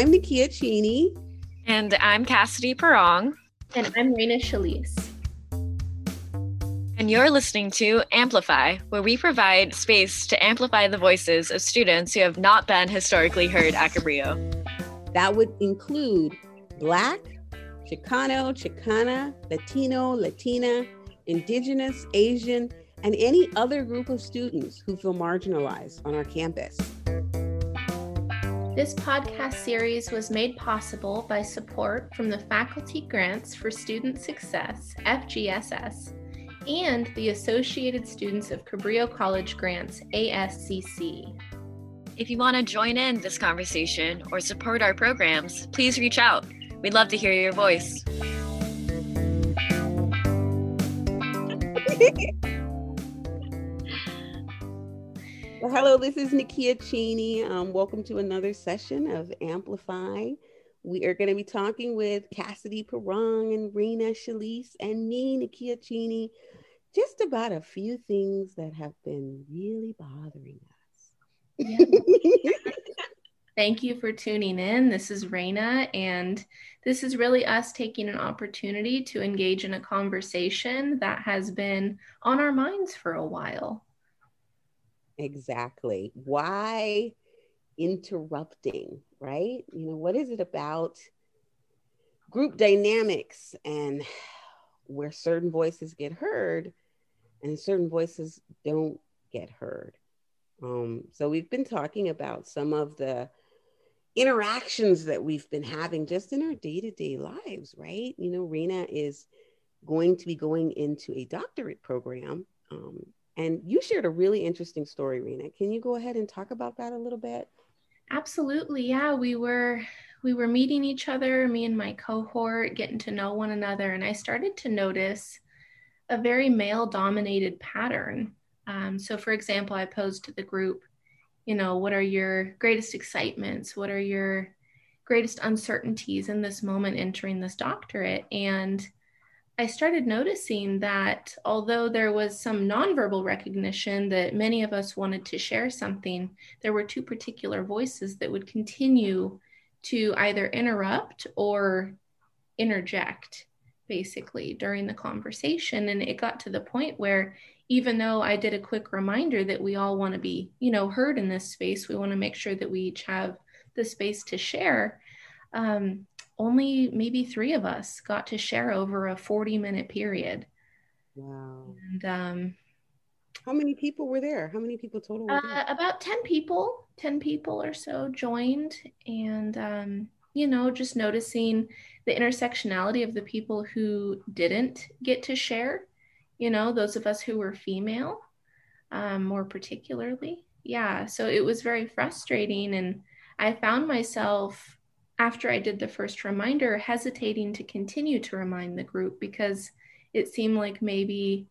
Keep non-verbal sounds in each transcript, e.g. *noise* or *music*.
I'm Nikia Chaney. And I'm Cassidy Parong. And I'm Raina Chelise. And you're listening to Amplify, where we provide space to amplify the voices of students who have not been historically heard at Cabrillo. That would include Black, Chicano, Chicana, Latino, Latina, Indigenous, Asian, and any other group of students who feel marginalized on our campus. This podcast series was made possible by support from the Faculty Grants for Student Success, FGSS, and the Associated Students of Cabrillo College Grants, ASCC. If you want to join in this conversation or support our programs, please reach out. We'd love to hear your voice. *laughs* Well, hello, this is Nikia Chaney. Um, welcome to another session of Amplify. We are going to be talking with Cassidy Parong and Raina Chelise and me, Nikia Chaney, just about a few things that have been really bothering us. Yeah. *laughs* Thank you for tuning in. This is Raina, and this is really us taking an opportunity to engage in a conversation that has been on our minds for a while. Exactly. Why interrupting, right? You know, what is it about group dynamics and where certain voices get heard and certain voices don't get heard? Um, so we've been talking about some of the interactions that we've been having just in our day-to-day lives, right? You know, Raina is going to be going into a doctorate program um, and you shared a really interesting story, Raina. Can you go ahead and talk about that a little bit? Absolutely. Yeah, we were we were meeting each other, me and my cohort, getting to know one another, and I started to notice a very male dominated pattern. Um, so, for example, I posed to the group, you know, what are your greatest excitements? What are your greatest uncertainties in this moment entering this doctorate? And I started noticing that although there was some nonverbal recognition that many of us wanted to share something, there were two particular voices that would continue to either interrupt or interject basically during the conversation. And it got to the point where even though I did a quick reminder that we all want to be, you know, heard in this space, we want to make sure that we each have the space to share. Um, only maybe three of us got to share over a 40 minute period. Wow. And um, how many people were there? How many people total? Uh, about 10 people, 10 people or so joined. And, um, you know, just noticing the intersectionality of the people who didn't get to share, you know, those of us who were female, um, more particularly. Yeah. So it was very frustrating. And I found myself after I did the first reminder, hesitating to continue to remind the group because it seemed like maybe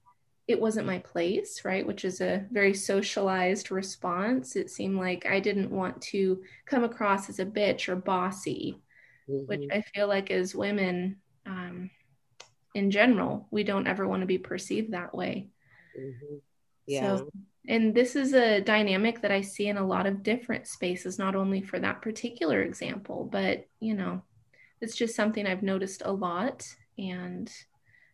it wasn't my place, right? Which is a very socialized response. It seemed like I didn't want to come across as a bitch or bossy, mm-hmm. which I feel like as women um, in general, we don't ever want to be perceived that way. Mm-hmm. Yeah. So and this is a dynamic that I see in a lot of different spaces, not only for that particular example, but you know, it's just something I've noticed a lot. And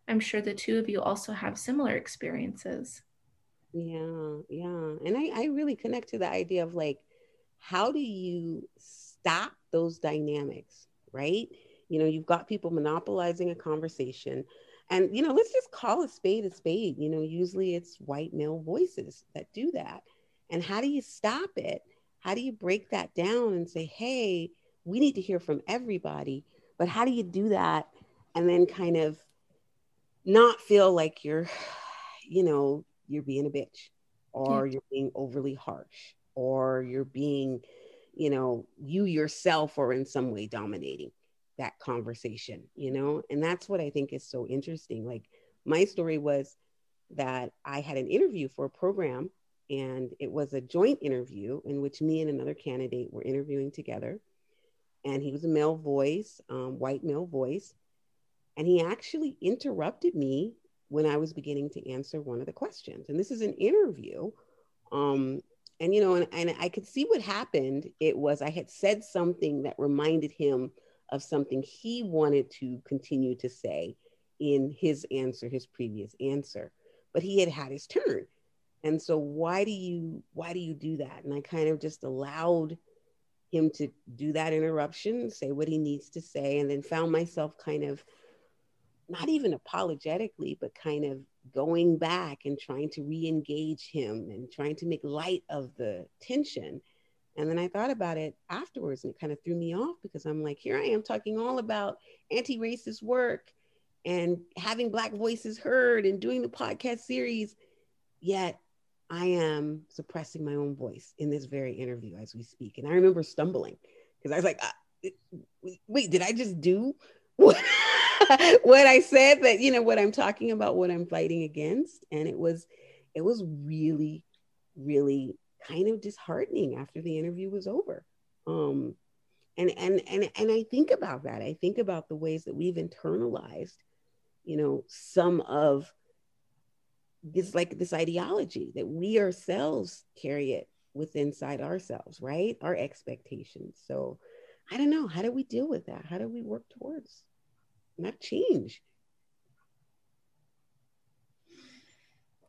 I'm sure the two of you also have similar experiences. Yeah, yeah. And I, I really connect to the idea of like, how do you stop those dynamics, right? You know, you've got people monopolizing a conversation and, you know, let's just call a spade a spade. You know, usually it's white male voices that do that. And how do you stop it? How do you break that down and say, hey, we need to hear from everybody? But how do you do that and then kind of not feel like you're, you know, you're being a bitch or yeah. you're being overly harsh or you're being, you know, you yourself are in some way dominating? That conversation, you know? And that's what I think is so interesting. Like my story was that I had an interview for a program and it was a joint interview in which me and another candidate were interviewing together. And he was a male voice, um, white male voice. And he actually interrupted me when I was beginning to answer one of the questions. And this is an interview. Um, and you know, and, and I could see what happened. It was I had said something that reminded him of something he wanted to continue to say in his answer, his previous answer, but he had had his turn. And so why do you why do you do that? And I kind of just allowed him to do that interruption, say what he needs to say, and then found myself kind of not even apologetically, but kind of going back and trying to re-engage him and trying to make light of the tension. And then I thought about it afterwards and it kind of threw me off because I'm like, here I am talking all about anti-racist work and having black voices heard and doing the podcast series. Yet I am suppressing my own voice in this very interview as we speak. And I remember stumbling because I was like, uh, wait, did I just do *laughs* what, what I said that, you know, what I'm talking about, what I'm fighting against? And it was, it was really, really kind of disheartening after the interview was over. Um, and, and, and, and I think about that. I think about the ways that we've internalized, you know, some of this like this ideology that we ourselves carry it with inside ourselves, right? Our expectations. So I don't know. How do we deal with that? How do we work towards not change?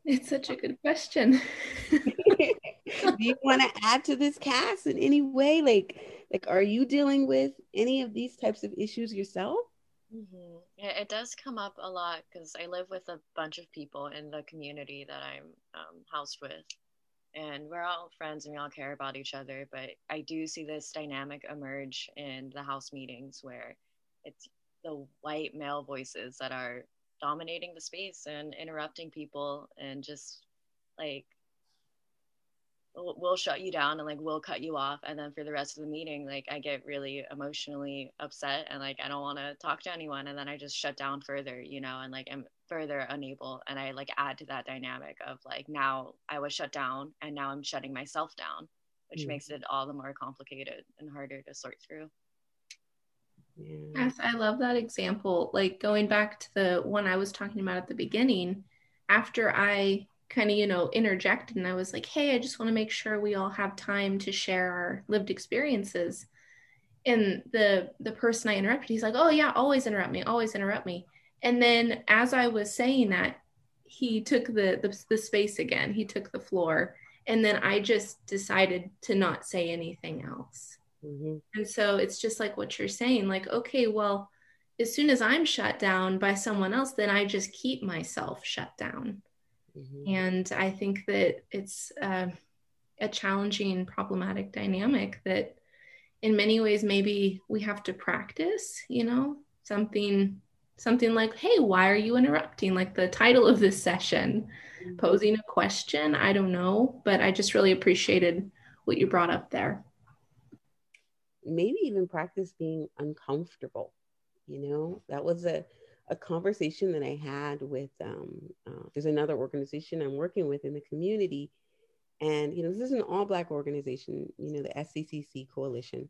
It's such a good question. *laughs* do you want to add to this cast in any way? Like, like, are you dealing with any of these types of issues yourself? Mm-hmm. It does come up a lot because I live with a bunch of people in the community that I'm um, housed with. And we're all friends and we all care about each other. But I do see this dynamic emerge in the house meetings where it's the white male voices that are dominating the space and interrupting people and just like we'll shut you down and like we'll cut you off and then for the rest of the meeting like i get really emotionally upset and like i don't want to talk to anyone and then i just shut down further you know and like i'm further unable and i like add to that dynamic of like now i was shut down and now i'm shutting myself down which mm-hmm. makes it all the more complicated and harder to sort through yes i love that example like going back to the one i was talking about at the beginning after i kind of you know interjected and i was like hey i just want to make sure we all have time to share our lived experiences. And the the person i interrupted he's like oh yeah always interrupt me always interrupt me. And then as i was saying that he took the the, the space again. He took the floor and then i just decided to not say anything else. Mm-hmm. and so it's just like what you're saying like okay well as soon as i'm shut down by someone else then i just keep myself shut down Mm-hmm. And I think that it's uh, a challenging, problematic dynamic that in many ways maybe we have to practice, you know, something something like, hey, why are you interrupting? Like the title of this session, mm-hmm. posing a question. I don't know, but I just really appreciated what you brought up there. Maybe even practice being uncomfortable. You know, that was a a conversation that I had with um, uh, there's another organization I'm working with in the community, and you know this is an all Black organization, you know the SCCC Coalition,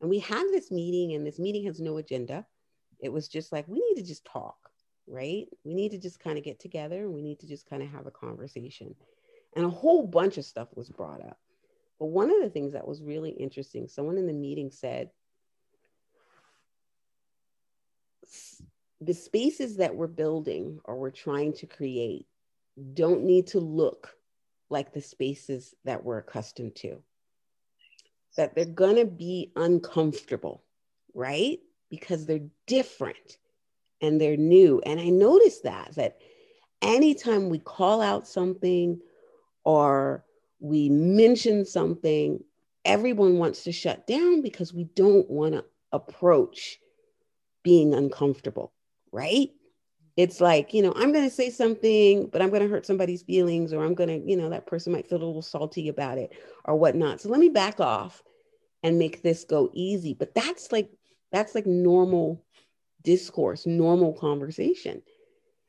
and we have this meeting, and this meeting has no agenda. It was just like we need to just talk, right? We need to just kind of get together, and we need to just kind of have a conversation, and a whole bunch of stuff was brought up. But one of the things that was really interesting, someone in the meeting said the spaces that we're building or we're trying to create don't need to look like the spaces that we're accustomed to. That they're going to be uncomfortable, right? Because they're different and they're new. And I noticed that, that anytime we call out something or we mention something, everyone wants to shut down because we don't want to approach being uncomfortable right? It's like, you know, I'm going to say something, but I'm going to hurt somebody's feelings, or I'm going to, you know, that person might feel a little salty about it or whatnot. So let me back off and make this go easy. But that's like, that's like normal discourse, normal conversation.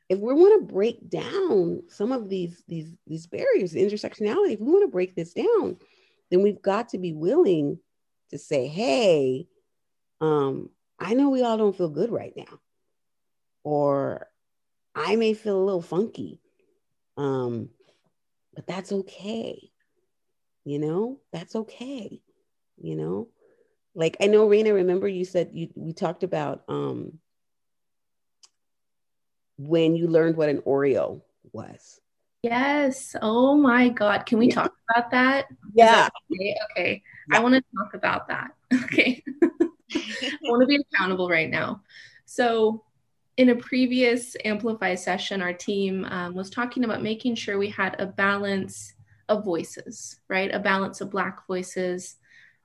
If we want to break down some of these, these, these barriers, the intersectionality, if we want to break this down, then we've got to be willing to say, hey, um, I know we all don't feel good right now or I may feel a little funky. Um, but that's okay. you know, that's okay. You know, like I know Raina, remember you said you we talked about um when you learned what an Oreo was. Yes. Oh my God. Can we yeah. talk about that? Yeah. okay? okay. Yeah. I want to talk about that. *laughs* Okay. *laughs* I want to be accountable right now. So, in a previous Amplify session, our team um, was talking about making sure we had a balance of voices, right? A balance of Black voices,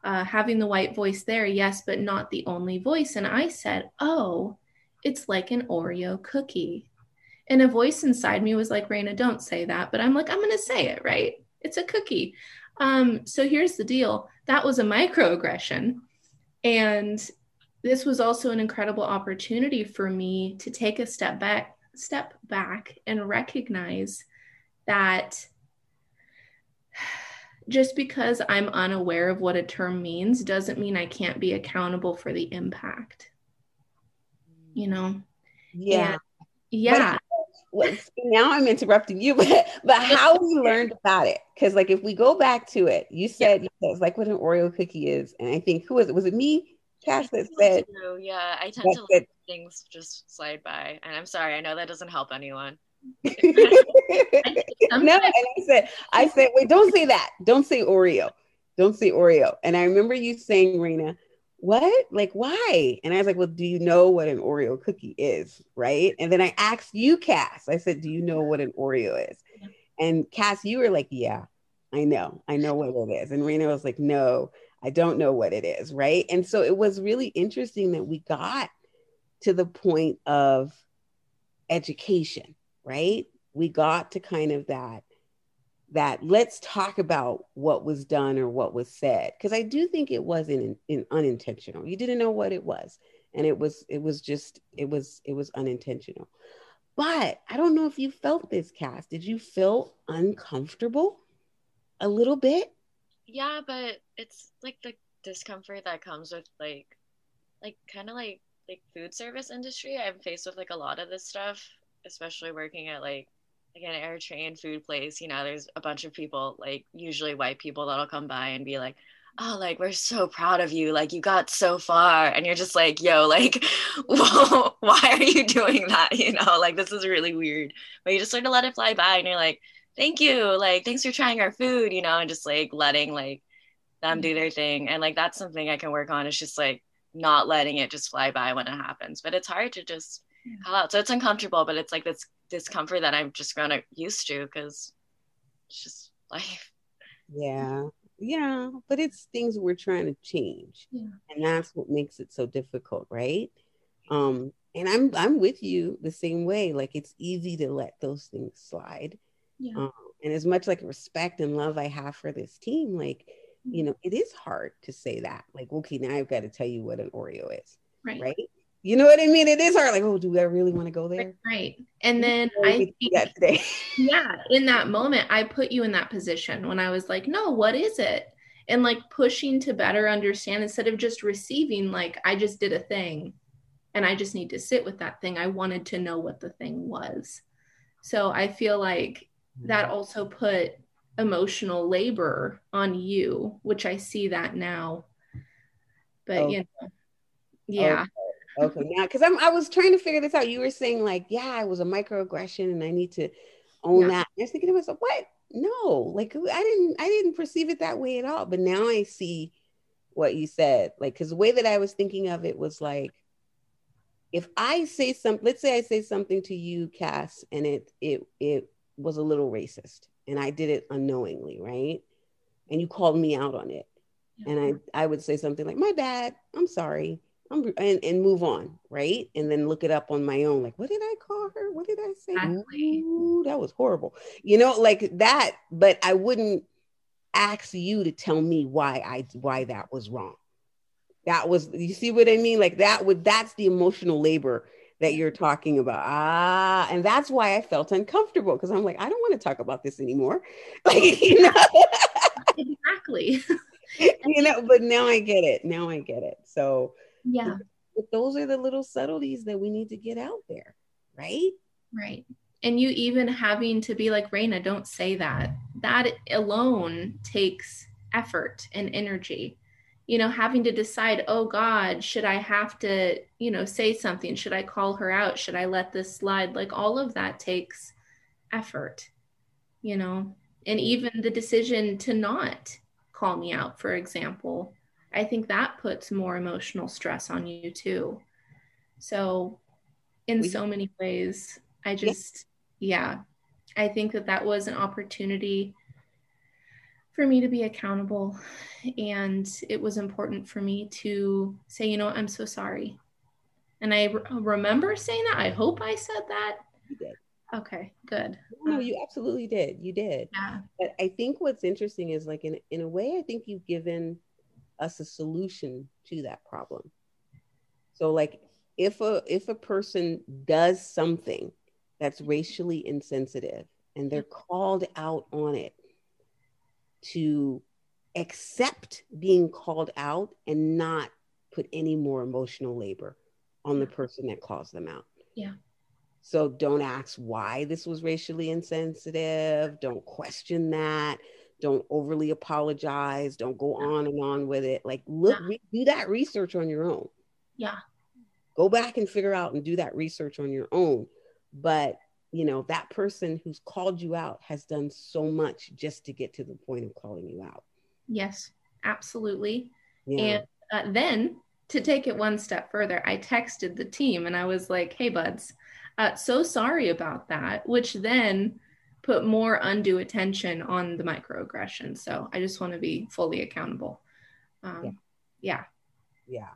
uh, having the white voice there, yes, but not the only voice. And I said, oh, it's like an Oreo cookie. And a voice inside me was like, Raina, don't say that. But I'm like, I'm going to say it, right? It's a cookie. Um, so here's the deal that was a microaggression. And this was also an incredible opportunity for me to take a step back, step back and recognize that just because I'm unaware of what a term means doesn't mean I can't be accountable for the impact. You know? Yeah. And yeah. Now I'm interrupting you, *laughs* but but how we learned about it? Because like if we go back to it, you said yeah. it's like what an Oreo cookie is, and I think who was it? Was it me? Said, yeah, I tend to let things just slide by, and I'm sorry, I know that doesn't help anyone. *laughs* no, and I said, I said, wait, don't say that. Don't say Oreo. Don't say Oreo. And I remember you saying, Raina, what? Like, why? And I was like, well, do you know what an Oreo cookie is? Right. And then I asked you, Cass, I said, do you know what an Oreo is? And Cass, you were like, yeah, I know. I know what it is. And Raina was like, no, I don't know what it is, right? And so it was really interesting that we got to the point of education, right? We got to kind of that that let's talk about what was done or what was said because I do think it was in, in unintentional. You didn't know what it was and it was it was just it was it was unintentional. But I don't know if you felt this Cass. Did you feel uncomfortable a little bit? Yeah but it's like the discomfort that comes with like like kind of like like food service industry i'm faced with like a lot of this stuff especially working at like like an Eritrean food place, you know, there's a bunch of people, like usually white people, that'll come by and be like, "Oh, like we're so proud of you, like you got so far," and you're just like, "Yo, like, *laughs* why are you doing that?" You know, like this is really weird. But you just sort of let it fly by, and you're like, thank you. Like thanks for trying our food you know and just like letting like them do their thing. And like that's something i can work on it's just like not letting it just fly by when it happens. But it's hard to just call out. So it's uncomfortable but it's like this discomfort that i'm just grown used to because it's just life. Yeah. Yeah but it's things we're trying to change. Yeah. and that's what makes it so difficult right? Um and i'm i'm with you the same way. Like it's easy to let those things slide yeah. Um, and as much like respect and love I have for this team, like, you know, it is hard to say that. Like, okay, now I've got to tell you what an Oreo is. Right. Right. You know what I mean? It is hard. Like, oh, do I really want to go there? Right. And then I think today. *laughs* yeah, in that moment, I put you in that position when I was like, no, what is it? And like pushing to better understand instead of just receiving, like, I just did a thing and I just need to sit with that thing. I wanted to know what the thing was. So I feel like that mm-hmm. also put emotional labor on you, which I see that now. But okay. you know, yeah. Okay, okay. now because I'm I was trying to figure this out. You were saying like, yeah, it was a microaggression, and I need to own yeah. that. I was thinking to myself, what? No, like I didn't I didn't perceive it that way at all. But now I see what you said. Like, because the way that I was thinking of it was like, if I say something, let's say I say something to you, Cass, and it it it was a little racist and I did it unknowingly, right? And you called me out on it. Yeah. And I, I would say something like, my bad, I'm sorry. I'm, and, and move on, right? And then look it up on my own. Like, what did I call her? What did I say? Exactly. Ooh, that was horrible. You know, like that, but I wouldn't ask you to tell me why I why that was wrong. That was you see what I mean? Like that would that's the emotional labor that you're talking about. Ah, and that's why I felt uncomfortable because I'm like, I don't want to talk about this anymore. *laughs* Like, you know, exactly. *laughs* you know, but now I get it. Now I get it. So, yeah, but those are the little subtleties that we need to get out there, right? Right. And you even having to be like, Raina, don't say that. that alone takes effort and energy you know having to decide oh god should i have to you know say something? Should i call her out? Should i let this slide? Like all of that takes effort you know? And even the decision to not call me out for example i think that puts more emotional stress on you too. So in so many ways i just yeah i think that that was an opportunity for me to be accountable. And it was important for me to say, you know, I'm so sorry. And I re- remember saying that. I hope I said that. You did. Okay, good. No, um, you absolutely did. You did. Yeah. But I think what's interesting is like in in a way, I think you've given us a solution to that problem. So like if a if a person does something that's racially insensitive and they're mm-hmm. called out on it, to accept being called out and not put any more emotional labor on the person that calls them out. Yeah. So don't ask why this was racially insensitive. Don't question that. Don't overly apologize. Don't go on and on with it. Like, look, yeah. re- do that research on your own. Yeah. Go back and figure out and do that research on your own. But you know that person who's called you out has done so much just to get to the point of calling you out. Yes absolutely. Yeah. and uh, then to take it one step further i texted the team and i was like hey buds uh, so sorry about that which then put more undue attention on the microaggression. So i just want to be fully accountable. Um, yeah. yeah. Yeah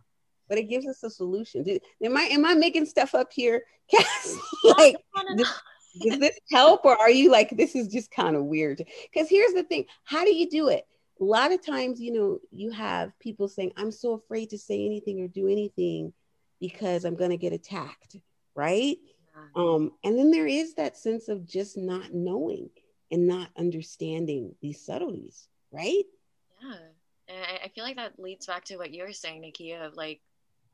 but it gives us a solution. am I am I making stuff up here? *laughs* *laughs* like, does, does this help, or are you like this is just kind of weird? Because here's the thing: how do you do it? A lot of times, you know, you have people saying, "I'm so afraid to say anything or do anything because I'm going to get attacked," right? Um, and then there is that sense of just not knowing and not understanding these subtleties, right? Yeah. And I feel like that leads back to what you were saying, Nikia, of like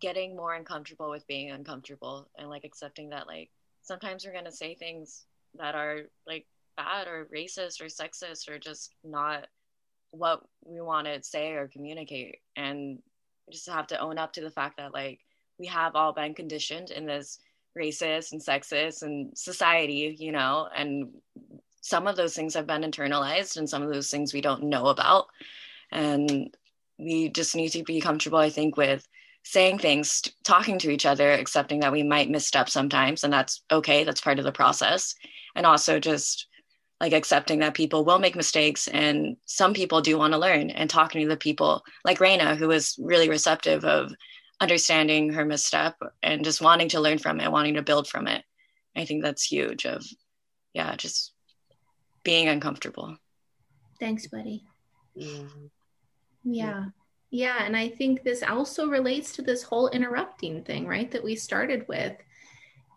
getting more uncomfortable with being uncomfortable and like accepting that like sometimes we're going to say things that are like bad or racist or sexist or just not what we want to say or communicate. And just have to own up to the fact that like we have all been conditioned in this racist and sexist and society you know? And some of those things have been internalized and some of those things we don't know about. And we just need to be comfortable i think with saying things, talking to each other, accepting that we might misstep sometimes, and that's okay. That's part of the process. And also just like accepting that people will make mistakes and some people do want to learn and talking to the people like Raina, who was really receptive of understanding her misstep and just wanting to learn from it, wanting to build from it. I think that's huge of yeah, just being uncomfortable. Thanks, buddy. Yeah. Yeah. Yeah, and I think this also relates to this whole interrupting thing, right? That we started with.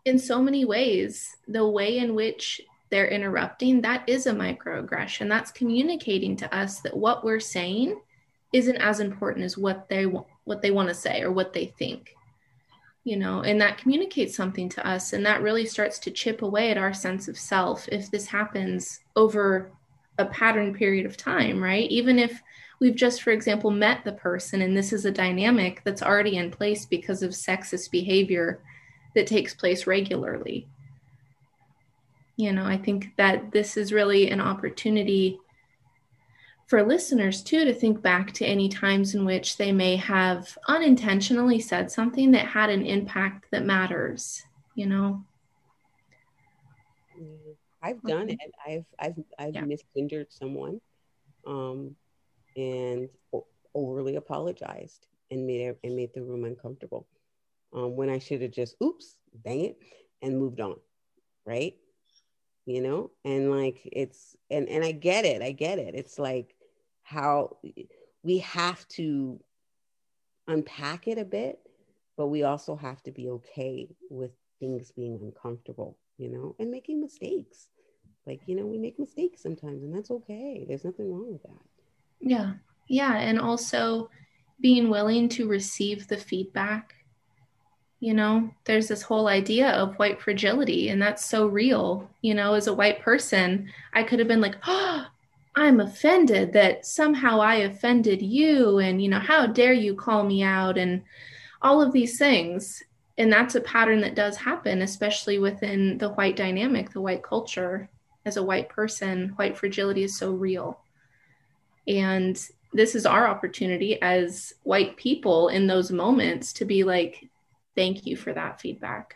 In so many ways, the way in which they're interrupting, that is a microaggression. That's communicating to us that what we're saying isn't as important as what they want, what they want to say or what they think. You know, and that communicates something to us and that really starts to chip away at our sense of self if this happens over a pattern period of time, right? Even if we've just, for example, met the person and this is a dynamic that's already in place because of sexist behavior that takes place regularly. You know, I think that this is really an opportunity for listeners too to think back to any times in which they may have unintentionally said something that had an impact that matters, you know. I've done it. I've I've I've yeah. misgendered someone. Um, and overly apologized and made and made the room uncomfortable. Um, when I should have just oops, dang it, and moved on, right? You know, and like it's and and I get it, I get it. It's like how we have to unpack it a bit, but we also have to be okay with things being uncomfortable, you know, and making mistakes. Like, you know, we make mistakes sometimes, and that's okay. There's nothing wrong with that. Yeah. Yeah. And also being willing to receive the feedback. You know, there's this whole idea of white fragility, and that's so real. You know, as a white person, I could have been like, oh, I'm offended that somehow I offended you and you know how dare you call me out and all of these things and that's a pattern that does happen especially within the white dynamic the white culture as a white person white fragility is so real and this is our opportunity as white people in those moments to be like thank you for that feedback.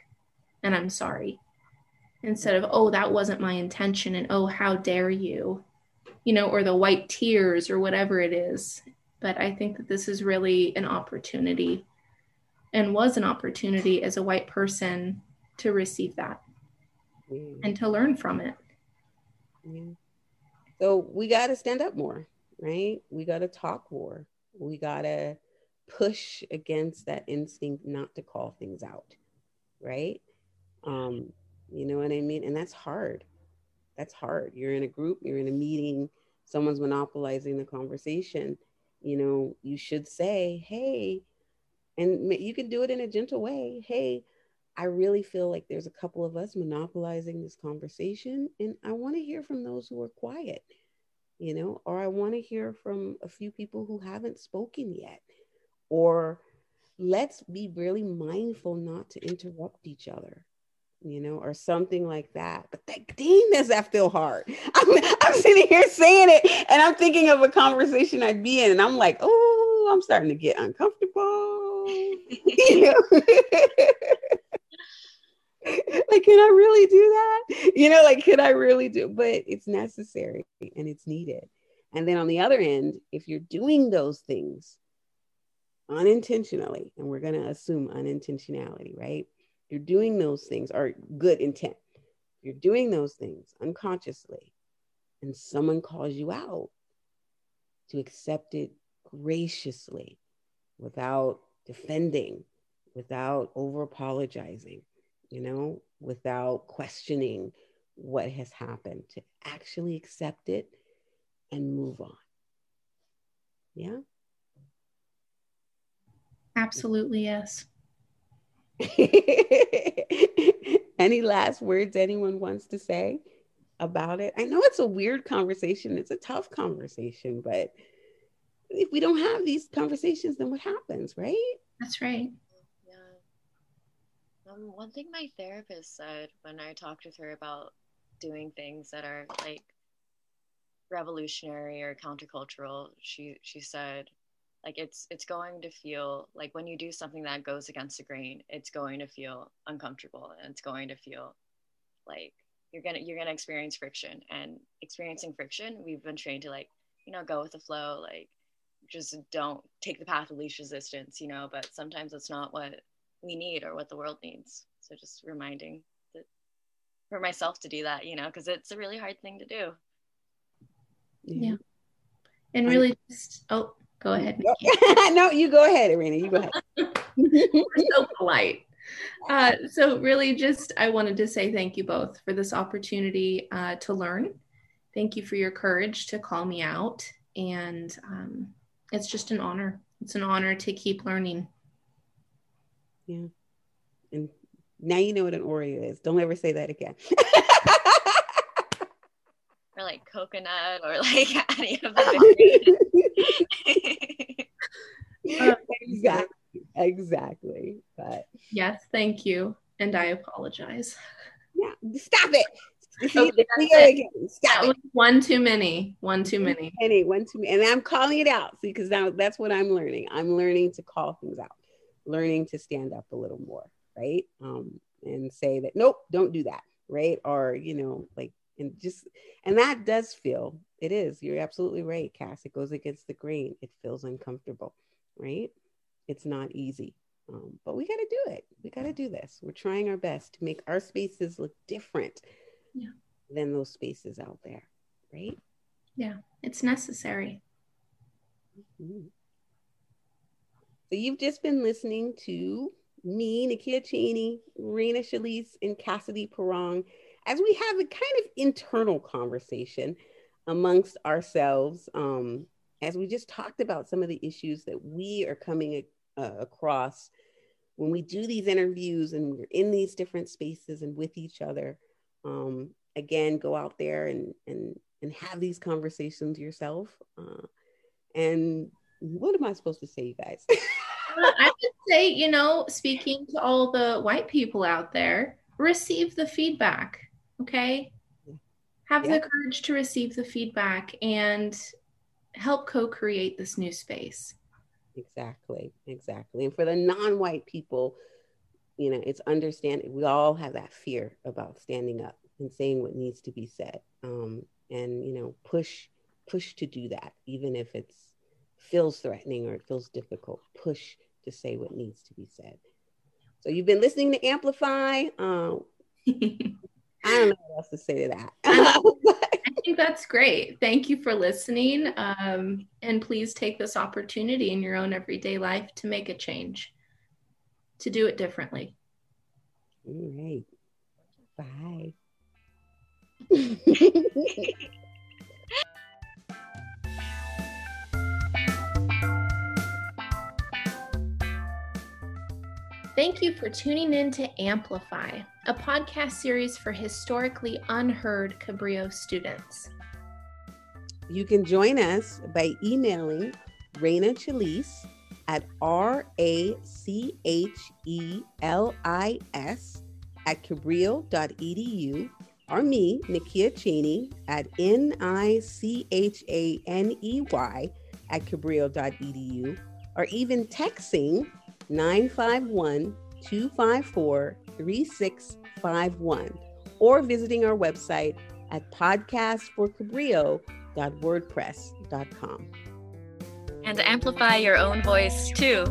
And i'm sorry. Instead of oh that wasn't my intention and oh how dare you you know or the white tears or whatever it is. But i think that this is really an opportunity and was an opportunity as a white person to receive that mm. and to learn from it. Yeah. so we got to stand up more right? We got to talk war. We got to push against that instinct not to call things out, right? Um, you know what I mean? And that's hard. That's hard. You're in a group, you're in a meeting, someone's monopolizing the conversation. You know, you should say, hey, and you can do it in a gentle way. Hey, I really feel like there's a couple of us monopolizing this conversation, and I want to hear from those who are quiet you know, or I want to hear from a few people who haven't spoken yet. Or let's be really mindful not to interrupt each other, you know, or something like that. But that, dang, does that feel hard? *laughs* I'm, I'm sitting here saying it and I'm thinking of a conversation I'd be in, and I'm like, oh, I'm starting to get uncomfortable. *laughs* *laughs* *laughs* like, can I really do that? You know, like, can I really do? But it's necessary and it's needed. And then on the other end, if you're doing those things unintentionally, and we're going to assume unintentionality, right? You're doing those things or good intent. You're doing those things unconsciously, and someone calls you out to accept it graciously without defending, without over apologizing you know, without questioning what has happened, to actually accept it and move on. Yeah. Absolutely, yes. *laughs* Any last words anyone wants to say about it? I know it's a weird conversation, it's a tough conversation, but if we don't have these conversations, then what happens, right? That's right. Um, one thing my therapist said when I talked with her about doing things that are like revolutionary or countercultural, she she said like it's it's going to feel like when you do something that goes against the grain, it's going to feel uncomfortable and it's going to feel like you're gonna you're gonna experience friction. And experiencing friction we've been trained to like you know go with the flow like just don't take the path of least resistance you know but sometimes it's not what we need or what the world needs. So just reminding that for myself to do that, you know, because it's a really hard thing to do. Yeah. And really just oh, go ahead. *laughs* no, you go ahead, Irina. You go ahead. *laughs* We're so polite. Uh, so really just I wanted to say thank you both for this opportunity uh, to learn. Thank you for your courage to call me out. And um, it's just an honor. It's an honor to keep learning. Yeah. And now you know what an Oreo is. Don't ever say that again. *laughs* or like coconut or like *laughs* any of the *laughs* uh, exactly. Exactly. But yes, thank you. And I apologize. Yeah, stop it. See, okay, Stop it. One too many. One too many. Any one too many. And I'm calling it out. See, because now that's what I'm learning. I'm learning to call things out learning to stand up a little more, right? Um, and say that, nope, don't do that, right? Or, you know, like, and just, and that does feel, it is, you're absolutely right, Cass. It goes against the grain. It feels uncomfortable, right? It's not easy. Um, but we got to do it. We got to do this. We're trying our best to make our spaces look different yeah. than those spaces out there, right? Yeah, it's necessary. Mm-hmm. So you've just been listening to me, Nikia Chaney, Raina Chelise, and Cassidy Parong as we have a kind of internal conversation amongst ourselves um, as we just talked about some of the issues that we are coming uh, across when we do these interviews and we're in these different spaces and with each other. Um, again, go out there and, and, and have these conversations yourself. Uh, and what am I supposed to say, you guys? *laughs* I would say, you know, speaking to all the white people out there, receive the feedback. Okay. Have yeah. the courage to receive the feedback and help co create this new space. Exactly. Exactly. And for the non white people, you know, it's understanding we all have that fear about standing up and saying what needs to be said. Um, and, you know, push, push to do that, even if it's feels threatening or it feels difficult, push to say what needs to be said. So you've been listening to Amplify. Um, *laughs* I don't know what else to say to that. *laughs* I think that's great. Thank you for listening. Um, and please take this opportunity in your own everyday life to make a change, to do it differently. All right. Bye. *laughs* Thank you for tuning in to Amplify, a podcast series for historically unheard Cabrillo students. You can join us by emailing Raina Chelise at R A C H E L I S at cabrillo.edu or me, Nikia Chaney, at N I C H A N E Y at cabrillo.edu or even texting 951 254 3651 or visiting our website at podcastforcabrillo.wordpress.com. And amplify your own voice too.